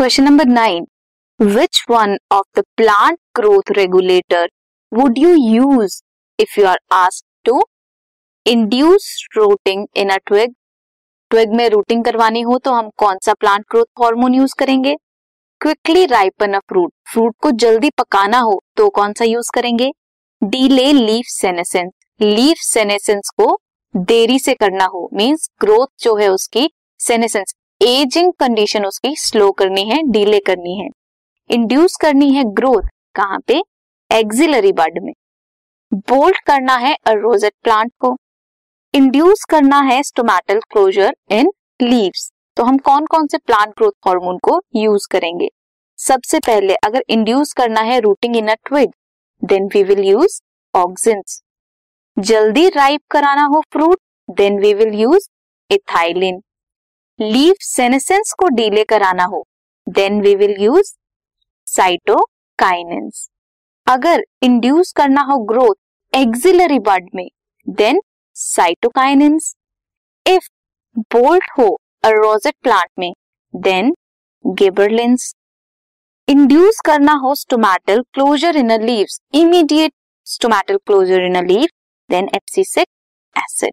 Question number nine which one of the plant growth regulator would you use if you are asked to induce rooting in a twig twig में rooting करवानी हो तो हम कौन सा plant growth hormone use करेंगे? Quickly ripen a fruit fruit को जल्दी पकाना हो तो कौन सा यूज़ करेंगे? Delay leaf senescence leaf senescence को देरी से करना हो मींस ग्रोथ जो है उसकी सेनेसेंस एजिंग कंडीशन उसकी स्लो करनी है डीले करनी है। इंड्यूस करनी है ग्रोथ कहाँ पे? एक्सिलरी बड में। बोल्ट करना है रोजेट प्लांट को। इंड्यूस करना है स्टोमेटल क्लोजर इन लीव्स तो हम कौन कौन से प्लांट ग्रोथ हार्मोन को यूज़ करेंगे? सबसे पहले अगर इंड्यूस करना है rooting in a twig then we will use auxins जल्दी राइप कराना हो fruit then we will use ethylene leaf senescence को डीले कराना हो then we will use cytokinins अगर इंड्यूस करना हो ग्रोथ एक्सिलरी बड में देन साइटोकाइनेंस इफ़ बोल्ट हो रोजेट प्लांट में देन गिबरलिंस इंड्यूस करना हो stomatal closure in leaves immediate stomatal closure in leave then abscisic acid